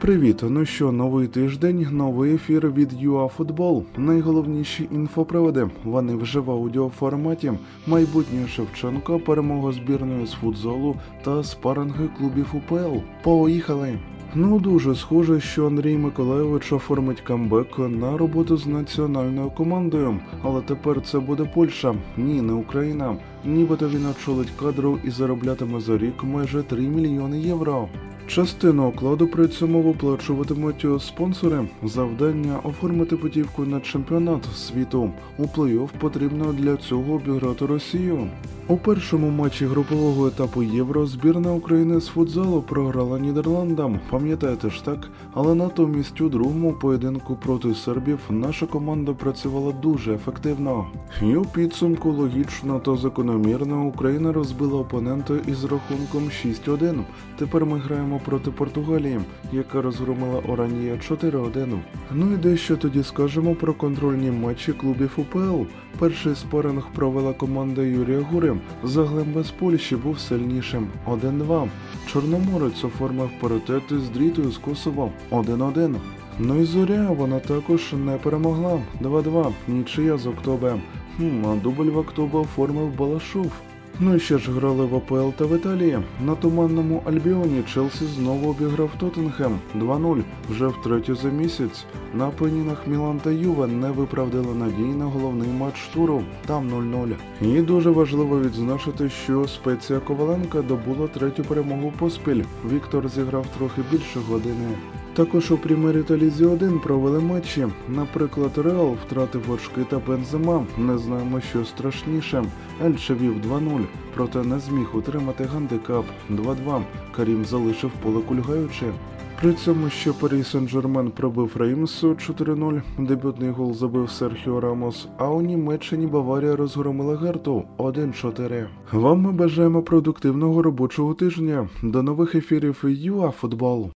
Привіт! Ну що, новий тиждень, новий ефір від ЮАФутбол. Найголовніші інфоприводи. Вони вже в аудіоформаті. Майбутнє Шевченко, перемога збірної з футзолу та спаринги клубів УПЛ. Поїхали! Ну дуже схоже, що Андрій Миколайович оформить камбек на роботу з національною командою. Але тепер це буде Польща, ні, не Україна. Нібито він очолить кадру і зароблятиме за рік майже 3 мільйони євро. Частину окладу при цьому виплачуватимуть спонсори. Завдання оформити путівку на чемпіонат світу. У плей-офф потрібно для цього обіграти Росію. У першому матчі групового етапу Євро збірна України з футзалу програла Нідерландам. Пам'ятаєте ж так? Але натомість у другому поєдинку проти сербів наша команда працювала дуже ефективно. І у підсумку логічно та закономірно Україна розбила опонента із рахунком 6-1. Тепер ми граємо проти Португалії, яка розгромила Оранія 4-1. Ну і дещо тоді скажемо про контрольні матчі клубів УПЛ. Перший спаринг провела команда Юрія Гури. Загалом без Польщі був сильнішим 1-2. Чорноморець оформив паритет з дрітою з Косово 1-1. Ну і зоря вона також не перемогла 2-2. Нічия з Октобе. Хм, а дубль в Октобе оформив Балашов. Ну і ще ж грали в АПЛ та в Італії. На туманному Альбіоні Челсі знову обіграв Тоттенхем 2-0 вже втретє за місяць. На пенінах Мілан та Юве не виправдали надій на головний матч туру. Там 0-0. І дуже важливо відзначити, що спеція Коваленка добула третю перемогу поспіль. Віктор зіграв трохи більше години. Також у Прімері та Лізі 1 провели матчі. Наприклад, Реал втратив очки та Бензема. Не знаємо, що страшніше. Ельче вів 2-0, проте не зміг утримати гандикап 2-2. Карім залишив поле кульгаючи. При цьому ще Парі Сен-Жермен пробив Реймсу 4-0, дебютний гол забив Серхіо Рамос, а у Німеччині Баварія розгромила Герту 1-4. Вам ми бажаємо продуктивного робочого тижня. До нових ефірів ЮАФутбол.